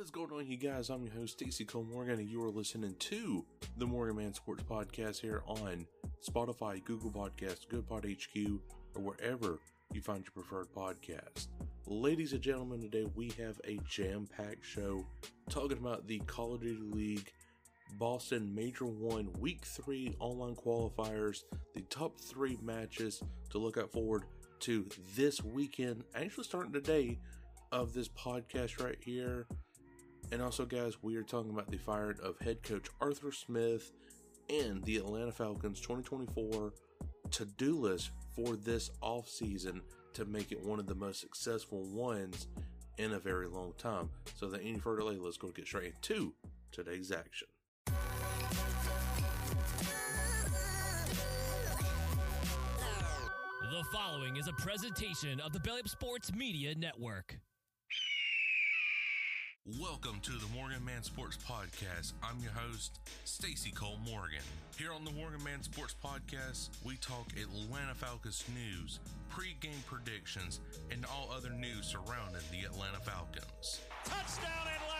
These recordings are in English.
What is going on, you guys? I'm your host, Stacy Cole Morgan, and you are listening to the Morgan Man Sports Podcast here on Spotify, Google Podcasts, GoodPod HQ, or wherever you find your preferred podcast. Ladies and gentlemen, today we have a jam packed show talking about the Call of Duty League Boston Major 1 Week 3 online qualifiers, the top three matches to look out forward to this weekend, actually starting today of this podcast right here. And also, guys, we are talking about the firing of head coach Arthur Smith and the Atlanta Falcons 2024 to do list for this offseason to make it one of the most successful ones in a very long time. So, without any further delay, let's go get straight into today's action. The following is a presentation of the Belly Sports Media Network. Welcome to the Morgan Man Sports Podcast. I'm your host, Stacy Cole Morgan. Here on the Morgan Man Sports Podcast, we talk Atlanta Falcons news, pre-game predictions, and all other news surrounding the Atlanta Falcons. Touchdown Atlanta!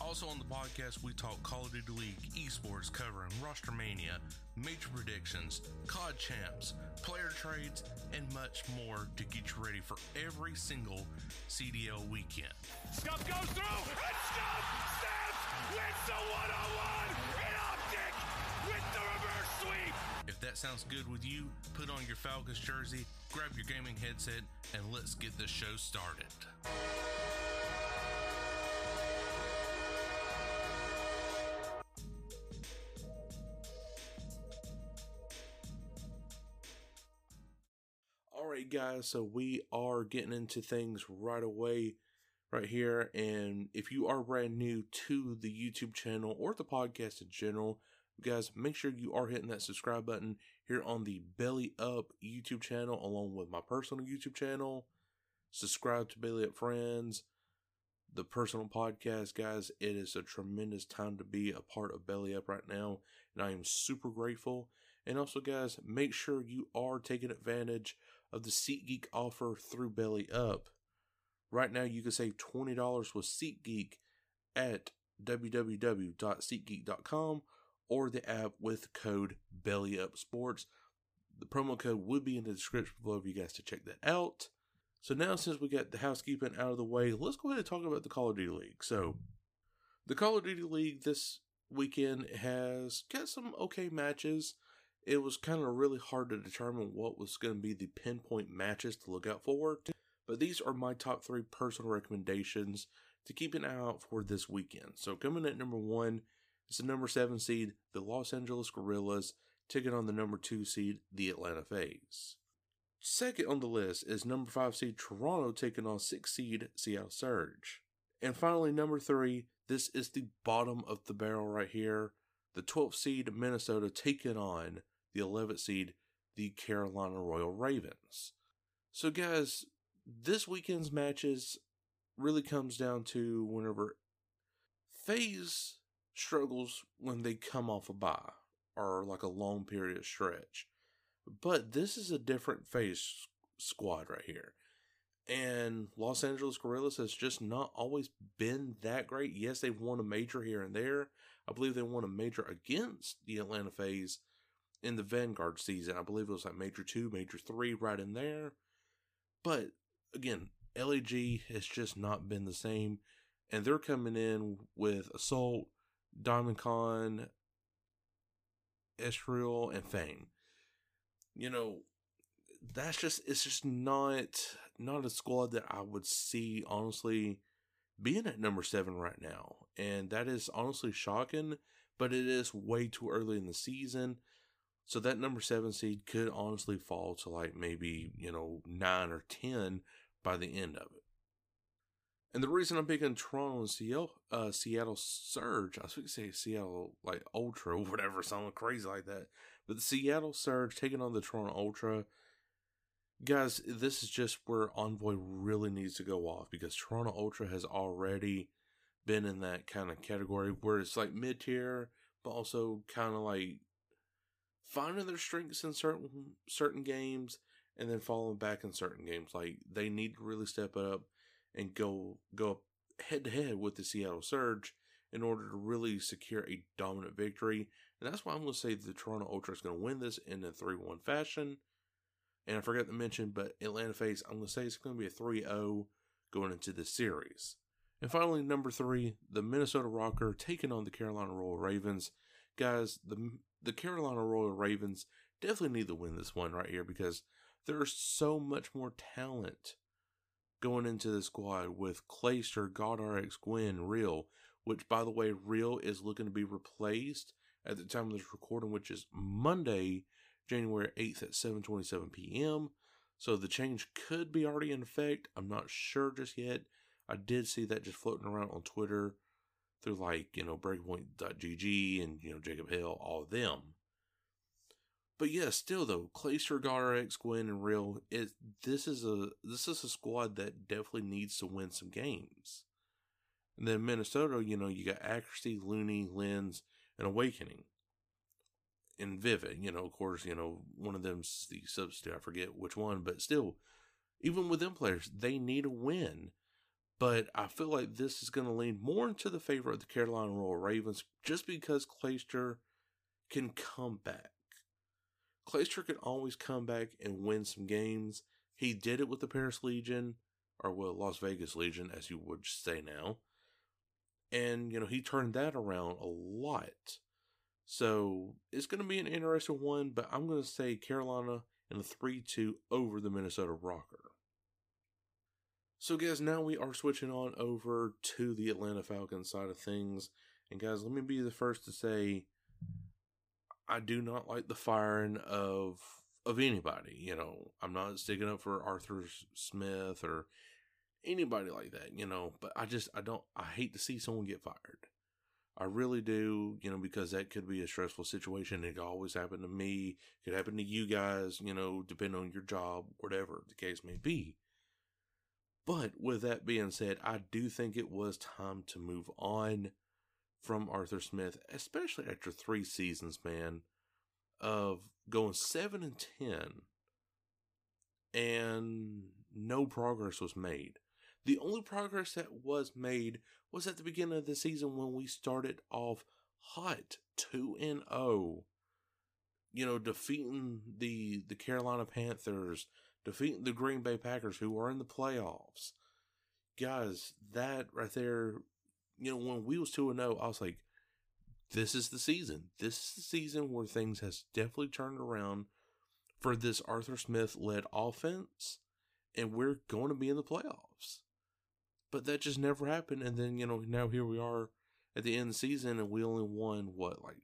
Also on the podcast, we talk Call of Duty League, esports, covering roster mania, major predictions, COD champs, player trades, and much more to get you ready for every single CDL weekend. Goes through, and! Wins the one-on-one in OpTic with the reverse sweep! If that sounds good with you, put on your Falcons jersey, grab your gaming headset, and let's get the show started. Guys, so we are getting into things right away, right here. And if you are brand new to the YouTube channel or the podcast in general, guys, make sure you are hitting that subscribe button here on the Belly Up YouTube channel, along with my personal YouTube channel. Subscribe to Belly Up Friends, the personal podcast, guys. It is a tremendous time to be a part of Belly Up right now, and I am super grateful. And also, guys, make sure you are taking advantage of the SeatGeek offer through Belly Up. Right now, you can save $20 with SeatGeek at www.seatgeek.com or the app with code BellyUpSports. The promo code would be in the description below for you guys to check that out. So now, since we got the housekeeping out of the way, let's go ahead and talk about the Call of Duty League. So, the Call of Duty League this weekend has got some okay matches. It was kind of really hard to determine what was going to be the pinpoint matches to look out for. But these are my top three personal recommendations to keep an eye out for this weekend. So, coming at number one is the number seven seed, the Los Angeles Guerrillas, taking on the number two seed, the Atlanta FaZe. Second on the list is number five seed Toronto taking on six seed Seattle Surge. And finally, number three, this is the bottom of the barrel right here. The 12th seed Minnesota taking on the 11th seed, the Carolina Royal Ravens. So, guys, this weekend's matches really comes down to whenever FaZe struggles when they come off a bye or like a long period of stretch. But this is a different FaZe squad right here. And Los Angeles Guerrillas has just not always been that great. Yes, they've won a major here and there. I believe they won a major against the Atlanta FaZe in the Vanguard season. I believe it was like Major 2, Major 3, right in there. But again, LAG has just not been the same. And they're coming in with Assault, Diamond Con, Estreal, and Fame. You know, that's just it's just not not a squad that I would see honestly being at number seven right now. And that is honestly shocking, but it is way too early in the season. So that number seven seed could honestly fall to like maybe, you know, nine or 10 by the end of it. And the reason I'm picking Toronto and Seattle, uh, Seattle Surge, I was going to say Seattle like Ultra or whatever, something crazy like that. But the Seattle Surge taking on the Toronto Ultra, guys, this is just where Envoy really needs to go off because Toronto Ultra has already been in that kind of category where it's like mid tier, but also kind of like finding their strengths in certain certain games and then falling back in certain games. Like they need to really step up and go go head to head with the Seattle Surge in order to really secure a dominant victory. And that's why I'm going to say the Toronto Ultra is going to win this in a 3 1 fashion. And I forgot to mention, but Atlanta FaZe, I'm going to say it's going to be a 3 0 going into the series. And finally, number three, the Minnesota Rocker taking on the Carolina Royal Ravens. Guys, the the Carolina Royal Ravens definitely need to win this one right here because there's so much more talent going into the squad with Clayster, GodRx, Gwinn, Real, which by the way, Real is looking to be replaced at the time of this recording, which is Monday, January 8th at 7:27 p.m. So the change could be already in effect. I'm not sure just yet. I did see that just floating around on Twitter through like, you know, breakpoint.gg and, you know, Jacob Hill, all of them. But yeah, still though, Clayster, GodRx, Gwinn, and Real, it this is a this is a squad that definitely needs to win some games. And then Minnesota, you know, you got Accuracy, Looney, Lenz, and Awakening. And Vivid, you know, of course, you know, one of them's the substitute, I forget which one, but still, even with them players, they need a win. But I feel like this is going to lean more into the favor of the Carolina Royal Ravens just because Clayster can come back. Clayster can always come back and win some games. He did it with the Paris Legion, or well, Las Vegas Legion, as you would say now. And, you know, he turned that around a lot. So it's going to be an interesting one, but I'm going to say Carolina in a 3 2 over the Minnesota Rokker. So, guys, now we are switching on over to the Atlanta Falcons side of things. And, guys, let me be the first to say I do not like the firing of of anybody. You know, I'm not sticking up for Arthur Smith or anybody like that. You know, but I just I don't I hate to see someone get fired. I really do. You know, because that could be a stressful situation. It could always happen to me. It could happen to you guys. You know, depending on your job, whatever the case may be. But with that being said, I do think it was time to move on from Arthur Smith, especially after three seasons, man, of going seven and ten, and no progress was made. The only progress that was made was at the beginning of the season when we started off hot, two and zero. Oh. You know, defeating the the Carolina Panthers, defeating the Green Bay Packers, who are in the playoffs. Guys, that right there you know, when we was 2 and 0, I was like, this is the season. This is the season where things has definitely turned around for this Arthur Smith led offense, and we're going to be in the playoffs. But that just never happened. And then, you know, now here we are at the end of the season, and we only won, what, like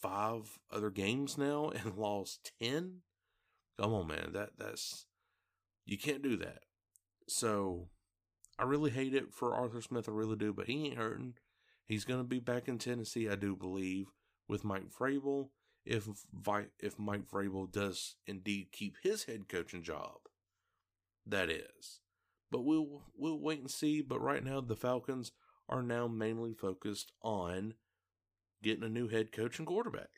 five other games now and lost 10? Come on, man. That That's, you can't do that. So, I really hate it for Arthur Smith. I really do, but he ain't hurting. He's to be back in Tennessee, I do believe, with Mike Vrabel. If if Mike Vrabel does indeed keep his head coaching job, that is. But we'll we'll wait and see. But right now, the Falcons are now mainly focused on getting a new head coach and quarterback.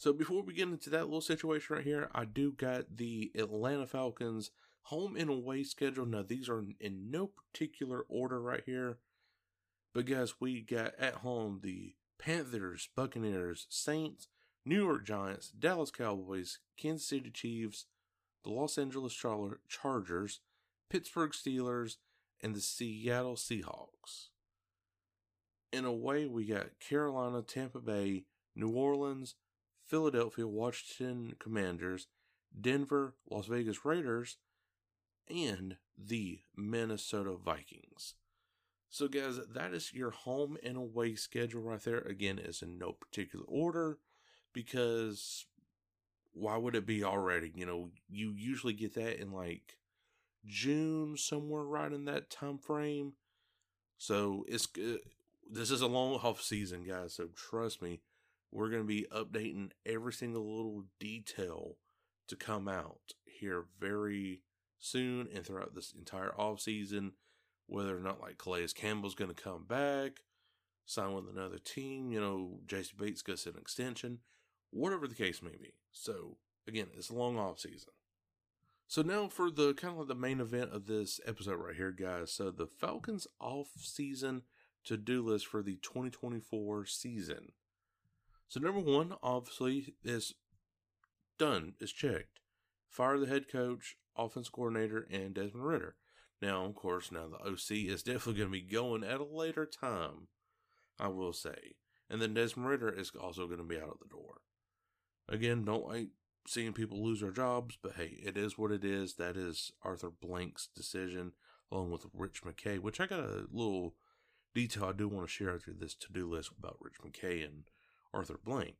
So before we get into that little situation right here, I do got the Atlanta Falcons home and away schedule. Now, these are in no particular order right here. But, guys, we got at home the Panthers, Buccaneers, Saints, New York Giants, Dallas Cowboys, Kansas City Chiefs, the Los Angeles Char- Chargers, Pittsburgh Steelers, and the Seattle Seahawks. In a way, we got Carolina, Tampa Bay, New Orleans, Philadelphia, Washington Commanders, Denver, Las Vegas Raiders, and the Minnesota Vikings. So, guys, that is your home and away schedule right there. Again, it's in no particular order because why would it be already? You know, you usually get that in like June, somewhere right in that time frame. So, it's good. This is a long off season, guys. So, trust me, we're going to be updating every single little detail to come out here very soon and throughout this entire off season, whether or not like Calais Campbell's going to come back, sign with another team, you know, Jessie Bates gets an extension, whatever the case may be. So again, it's a long off season. So now for the kind of like the main event of this episode right here, guys. So the Falcons off season to do list for the 2024 season. So number one, obviously, is done, is checked. Fire the head coach, offense coordinator, and Desmond Ridder. Now, of course, now the OC is definitely going to be going at a later time, I will say. And then Desmond Ridder is also going to be out of the door. Again, don't like seeing people lose their jobs, but hey, it is what it is. That is Arthur Blank's decision, along with Rich McKay, which I got a little detail I do want to share after this to do list about Rich McKay and Arthur Blank.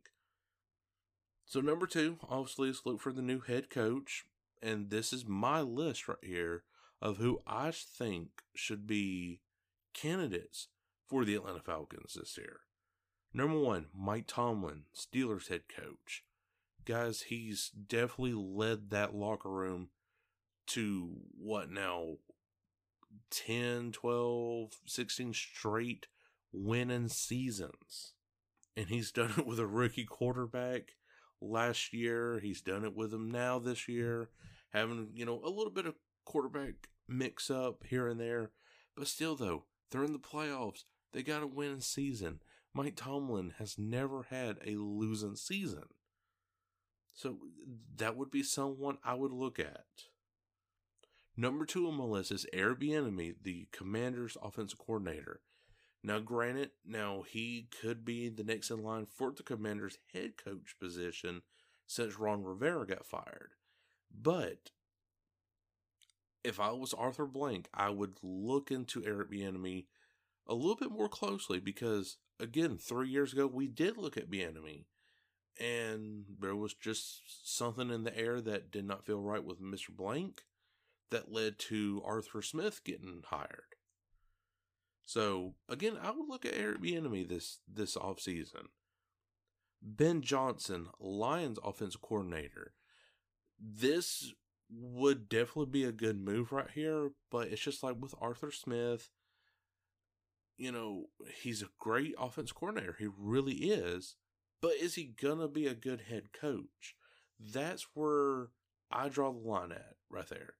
So, number two, obviously, is look for the new head coach. And this is my list right here of who I think should be candidates for the Atlanta Falcons this year. Number one, Mike Tomlin, Steelers head coach guys, he's definitely led that locker room to what now 10, 12, 16 straight winning seasons. And he's done it with a rookie quarterback last year. He's done it with him now this year, having, you know, a little bit of quarterback mix up here and there. But still, though, they're in the playoffs. They got to win a season. Mike Tomlin has never had a losing season. So that would be someone I would look at. Number two on my list is Bieniemy, the Commanders' offensive coordinator. Now, granted, now he could be the next in line for the Commanders' head coach position since Ron Rivera got fired. But if I was Arthur Blank, I would look into Eric Bieniemy a little bit more closely because, again, three years ago we did look at Bieniemy and there was just something in the air that did not feel right with Mr. Blank that led to Arthur Smith getting hired. So again, I would look at Eric Bieniemy this this offseason. Ben Johnson, Lions offensive coordinator. This would definitely be a good move right here, but it's just like with Arthur Smith, you know, he's a great offense coordinator. He really is. But is he gonna be a good head coach? That's where I draw the line at right there.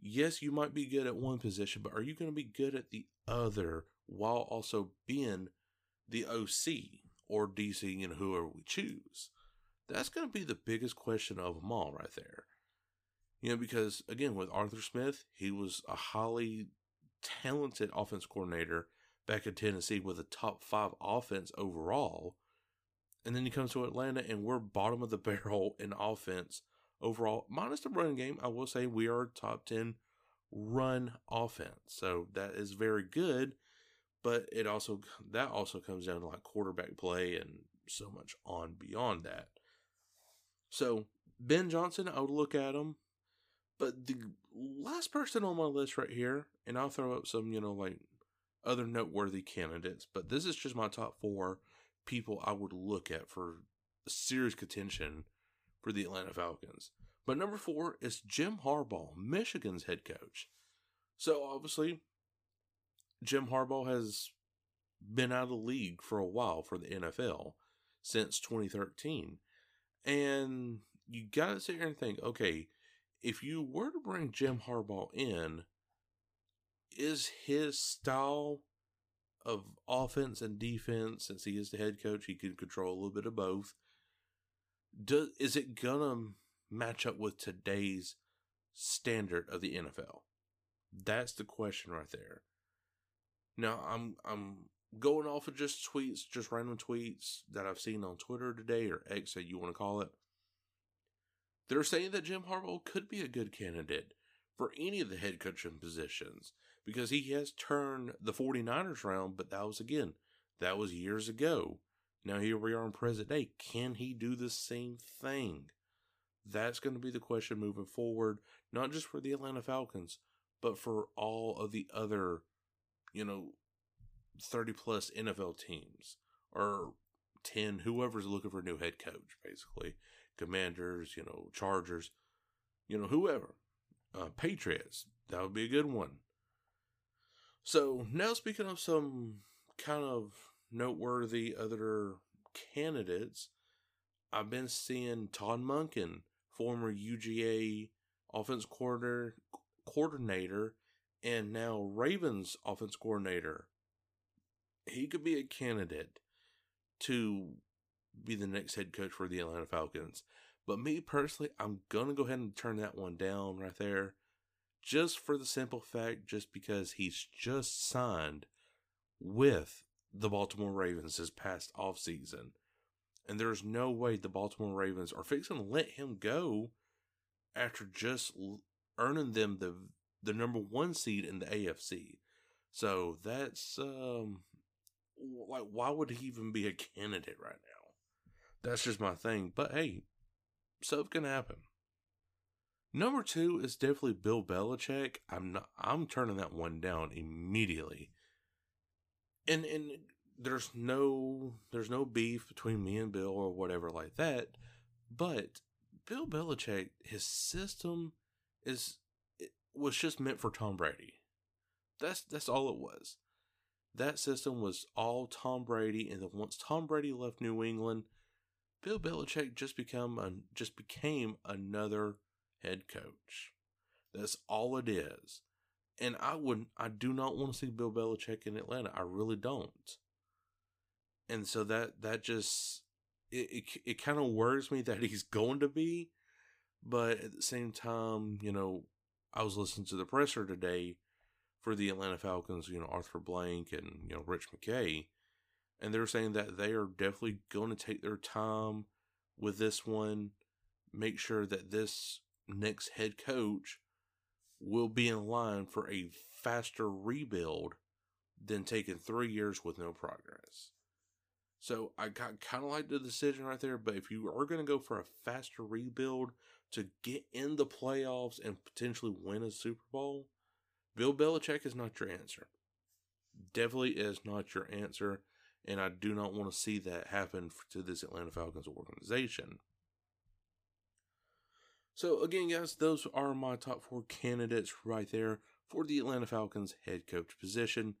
Yes, you might be good at one position, but are you going to be good at the other while also being the OC or DC, know, whoever we choose? That's going to be the biggest question of them all right there. You know, because again, with Arthur Smith, he was a highly talented offense coordinator back in Tennessee with a top five offense overall. And then he comes to Atlanta, and we're bottom of the barrel in offense overall, minus the running game. I will say we are top 10 run offense. So that is very good. But it also, that also comes down to like quarterback play and so much on beyond that. So Ben Johnson, I would look at him. But the last person on my list right here, and I'll throw up some, you know, like other noteworthy candidates, but this is just my top four people I would look at for serious contention for the Atlanta Falcons. But number four is Jim Harbaugh, Michigan's head coach. So obviously, Jim Harbaugh has been out of the league for a while for the NFL since 2013. And you got to sit here and think okay, if you were to bring Jim Harbaugh in, is his style of offense and defense, since he is the head coach, he can control a little bit of both. Does is it gonna match up with today's standard of the NFL? That's the question right there. Now I'm I'm going off of just tweets, just random tweets that I've seen on Twitter today or X that you want to call it. They're saying that Jim Harbaugh could be a good candidate for any of the head coaching positions because he has turned the 49ers around, but that was again, that was years ago. Now here we are in present day. Can he do the same thing? That's going to be the question moving forward, not just for the Atlanta Falcons, but for all of the other, you know, 30 plus NFL teams or 10, whoever's looking for a new head coach, basically. Commanders, you know, Chargers, you know, whoever. Uh, Patriots, that would be a good one. So now speaking of some kind of noteworthy other candidates, I've been seeing Todd Monken, former UGA offense coordinator, coordinator, and now Ravens offense coordinator. He could be a candidate to be the next head coach for the Atlanta Falcons. But me personally, I'm going to go ahead and turn that one down right there. Just for the simple fact, just because he's just signed with the Baltimore Ravens this past offseason. And there's no way the Baltimore Ravens are fixing to let him go after just earning them the the number one seed in the AFC. So that's um like why would he even be a candidate right now? That's just my thing. But hey, stuff can happen. Number two is definitely Bill Belichick. I'm not. I'm turning that one down immediately. And and there's no there's no beef between me and Bill or whatever like that. But Bill Belichick, his system is was just meant for Tom Brady. That's that's all it was. That system was all Tom Brady, and then once Tom Brady left New England, Bill Belichick just become a, just became another head coach. That's all it is. And I wouldn't I do not want to see Bill Belichick in Atlanta. I really don't. And so that that just it it, it kind of worries me that he's going to be, but at the same time, you know, I was listening to the presser today for the Atlanta Falcons, you know, Arthur Blank and, you know, Rich McKay, and they're saying that they are definitely going to take their time with this one, make sure that this next head coach will be in line for a faster rebuild than taking three years with no progress. So I got kind of like the decision right there, but if you are going to go for a faster rebuild to get in the playoffs and potentially win a Super Bowl, Bill Belichick is not your answer. Definitely is not your answer and I do not want to see that happen to this Atlanta Falcons organization. So, again, guys, those are my top four candidates right there for the Atlanta Falcons head coach position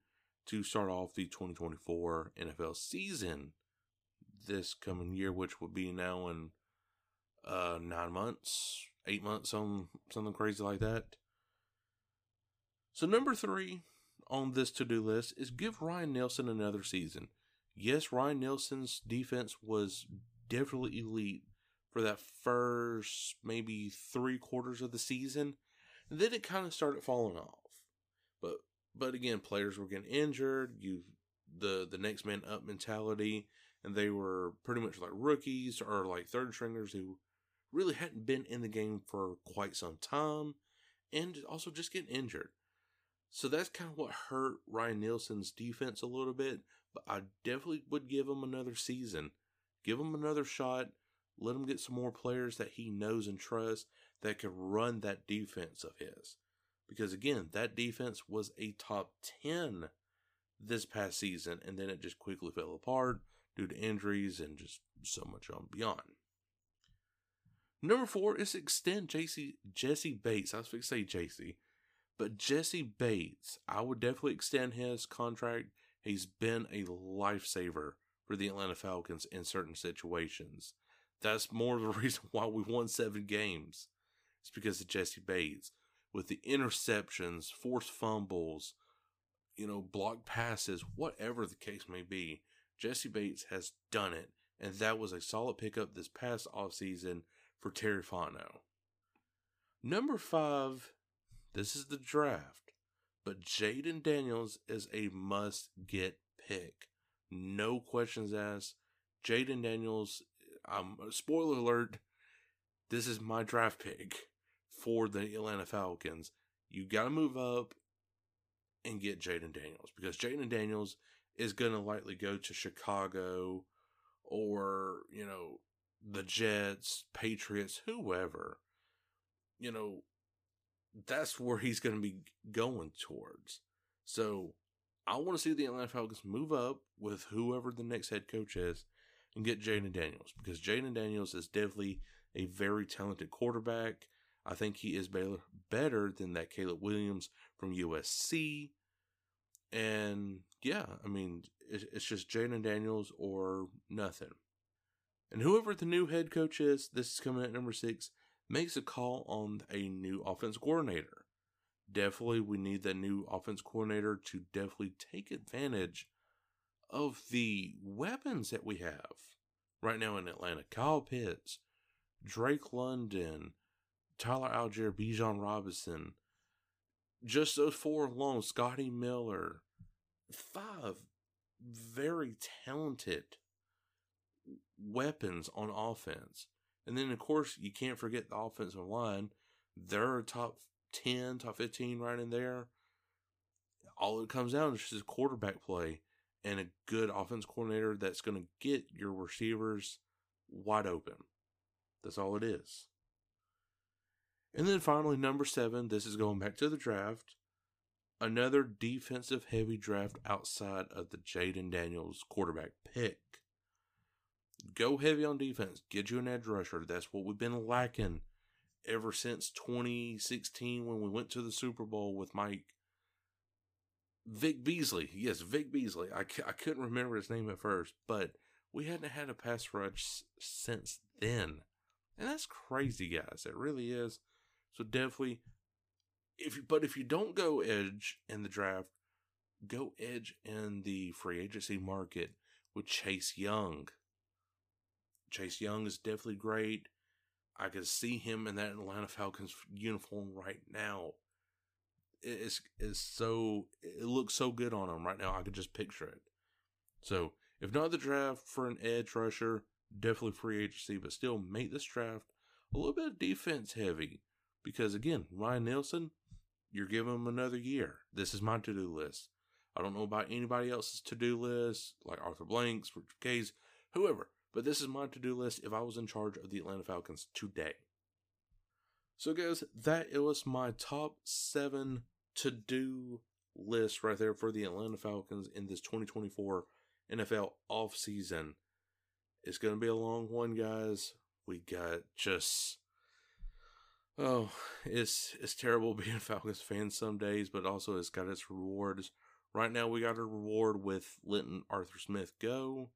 to start off the 2024 NFL season this coming year, which would be now in uh, nine months, eight months, some something crazy like that. So, number three on this to do list is give Ryan Nielsen another season yes, Ryan Nielsen's defense was definitely elite for that first maybe three quarters of the season. And then it kind of started falling off. But but again, players were getting injured. You the the next man up mentality, and they were pretty much like rookies or like third stringers who really hadn't been in the game for quite some time, and also just getting injured. So that's kind of what hurt Ryan Nielsen's defense a little bit. But I definitely would give him another season. Give him another shot. Let him get some more players that he knows and trusts that can run that defense of his. Because again, that defense was a top 10 this past season, and then it just quickly fell apart due to injuries and just so much on beyond. Number four is extend JC, Jessie Bates. I was going to say JC, but Jessie Bates. I would definitely extend his contract He's been a lifesaver for the Atlanta Falcons in certain situations. That's more of the reason why we won seven games. It's because of Jessie Bates. With the interceptions, forced fumbles, you know, blocked passes, whatever the case may be, Jessie Bates has done it. And that was a solid pickup this past offseason for Terry Fontenot. Number five, this is the draft. But Jayden Daniels is a must get pick. No questions asked. Jayden Daniels, um, spoiler alert, this is my draft pick for the Atlanta Falcons. You got to move up and get Jayden Daniels because Jayden Daniels is going to likely go to Chicago or, you know, the Jets, Patriots, whoever. You know, that's where he's going to be going towards. So I want to see the Atlanta Falcons move up with whoever the next head coach is and get Jayden Daniels because Jayden Daniels is definitely a very talented quarterback. I think he is better, better than that Caleb Williams from USC. And yeah, I mean, it's just Jayden Daniels or nothing. And whoever the new head coach is, this is coming at number six makes a call on a new offense coordinator. Definitely, we need that new offense coordinator to definitely take advantage of the weapons that we have right now in Atlanta. Kyle Pitts, Drake London, Tyler Allgeier, Bijan Robinson, just those four alone, Scotty Miller, five very talented weapons on offense. And then, of course, you can't forget the offensive line. They're top 10, top 15 right in there. All it comes down is just quarterback play and a good offense coordinator that's going to get your receivers wide open. That's all it is. And then finally, number seven, this is going back to the draft. Another defensive heavy draft outside of the Jayden Daniels quarterback pick. Go heavy on defense. Get you an edge rusher. That's what we've been lacking ever since 2016 when we went to the Super Bowl with Mike. Vic Beasley. Yes, Vic Beasley. I, I couldn't remember his name at first, but we hadn't had a pass rush since then. And that's crazy, guys. It really is. So definitely, if you, but if you don't go edge in the draft, go edge in the free agency market with Chase Young. Chase Young is definitely great. I can see him in that Atlanta Falcons uniform right now. It's it's so it looks so good on him right now. I could just picture it. So if not the draft for an edge rusher, definitely free agency, but still make this draft a little bit defense heavy. Because again, Ryan Nielsen, you're giving him another year. This is my to do list. I don't know about anybody else's to do list, like Arthur Blank's, Rich McKay's, whoever. But this is my to do list if I was in charge of the Atlanta Falcons today. So, guys, that it was my top seven to do list right there for the Atlanta Falcons in this 2024 NFL offseason. It's going to be a long one, guys. We got just. Oh, it's it's terrible being a Falcons fan some days, but also it's got its rewards. Right now, we got a reward with letting Arthur Smith go.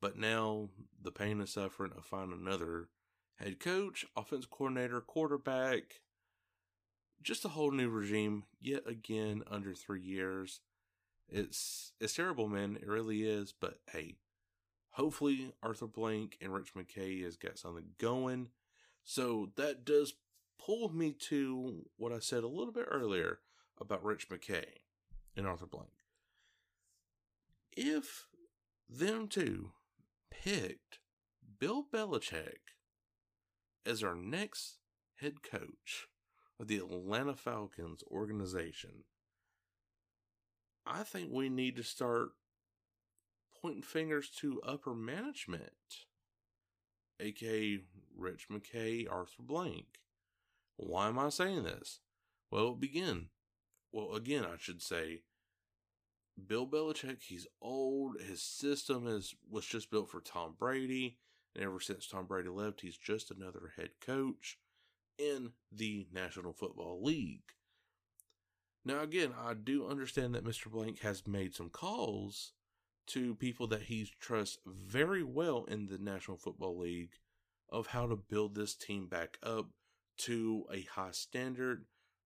But now the pain and suffering of finding another head coach, offense coordinator, quarterback, just a whole new regime yet again under three years. It's it's terrible, man. It really is. But hey, hopefully Arthur Blank and Rich McKay has got something going. So that does pull me to what I said a little bit earlier about Rich McKay and Arthur Blank. If them two picked Bill Belichick as our next head coach of the Atlanta Falcons organization, I think we need to start pointing fingers to upper management, aka Rich McKay, Arthur Blank. Why am I saying this? Well, begin. Well, again, I should say Bill Belichick, he's old. His system is was just built for Tom Brady, and ever since Tom Brady left, he's just another head coach in the National Football League. Now, again, I do understand that Mr. Blank has made some calls to people that he trusts very well in the National Football League of how to build this team back up to a high standard,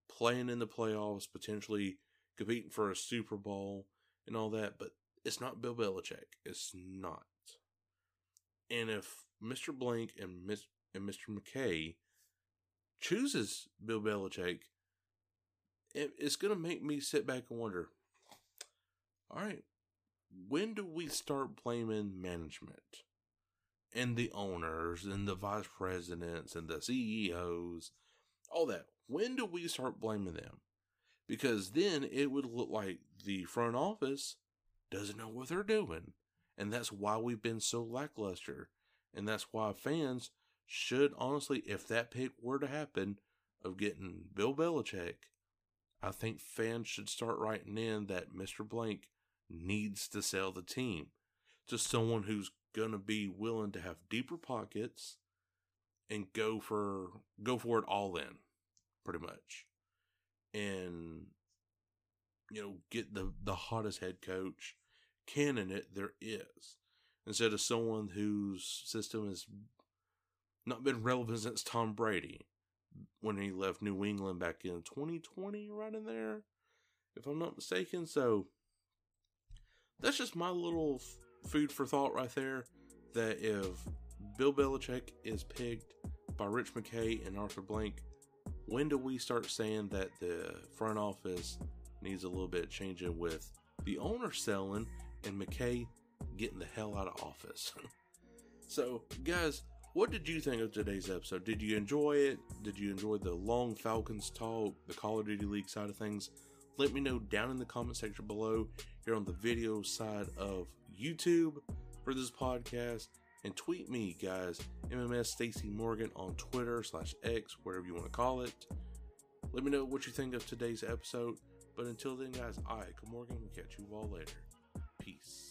playing in the playoffs, potentially competing for a Super Bowl and all that, but it's not Bill Belichick. It's not. And if Mr. Blank and, Miss, and Mr. McKay chooses Bill Belichick, it, it's going to make me sit back and wonder all right, when do we start blaming management and the owners and the vice presidents and the CEOs, all that? When do we start blaming them? because then it would look like the front office doesn't know what they're doing. And that's why we've been so lackluster. And that's why fans should honestly, if that pick were to happen of getting Bill Belichick, I think fans should start writing in that Mr. Blank needs to sell the team to someone who's going to be willing to have deeper pockets and go for go for it all in pretty much and you know get the the hottest head coach candidate there is instead of someone whose system has not been relevant since Tom Brady when he left New England back in 2020, right in there, if I'm not mistaken. So that's just my little food for thought right there. That if Bill Belichick is picked by Rich McKay and Arthur Blank, when do we start saying that the front office needs a little bit changing with the owner selling and McKay getting the hell out of office? so, guys, what did you think of today's episode? Did you enjoy it? Did you enjoy the long Falcons talk, the Call of Duty League side of things? Let me know down in the comment section below here on the video side of YouTube for this podcast. And tweet me, guys, MMS Stacy Morgan on Twitter slash X, wherever you want to call it. Let me know what you think of today's episode. But until then, guys, I, Morgan, will catch you all later. Peace.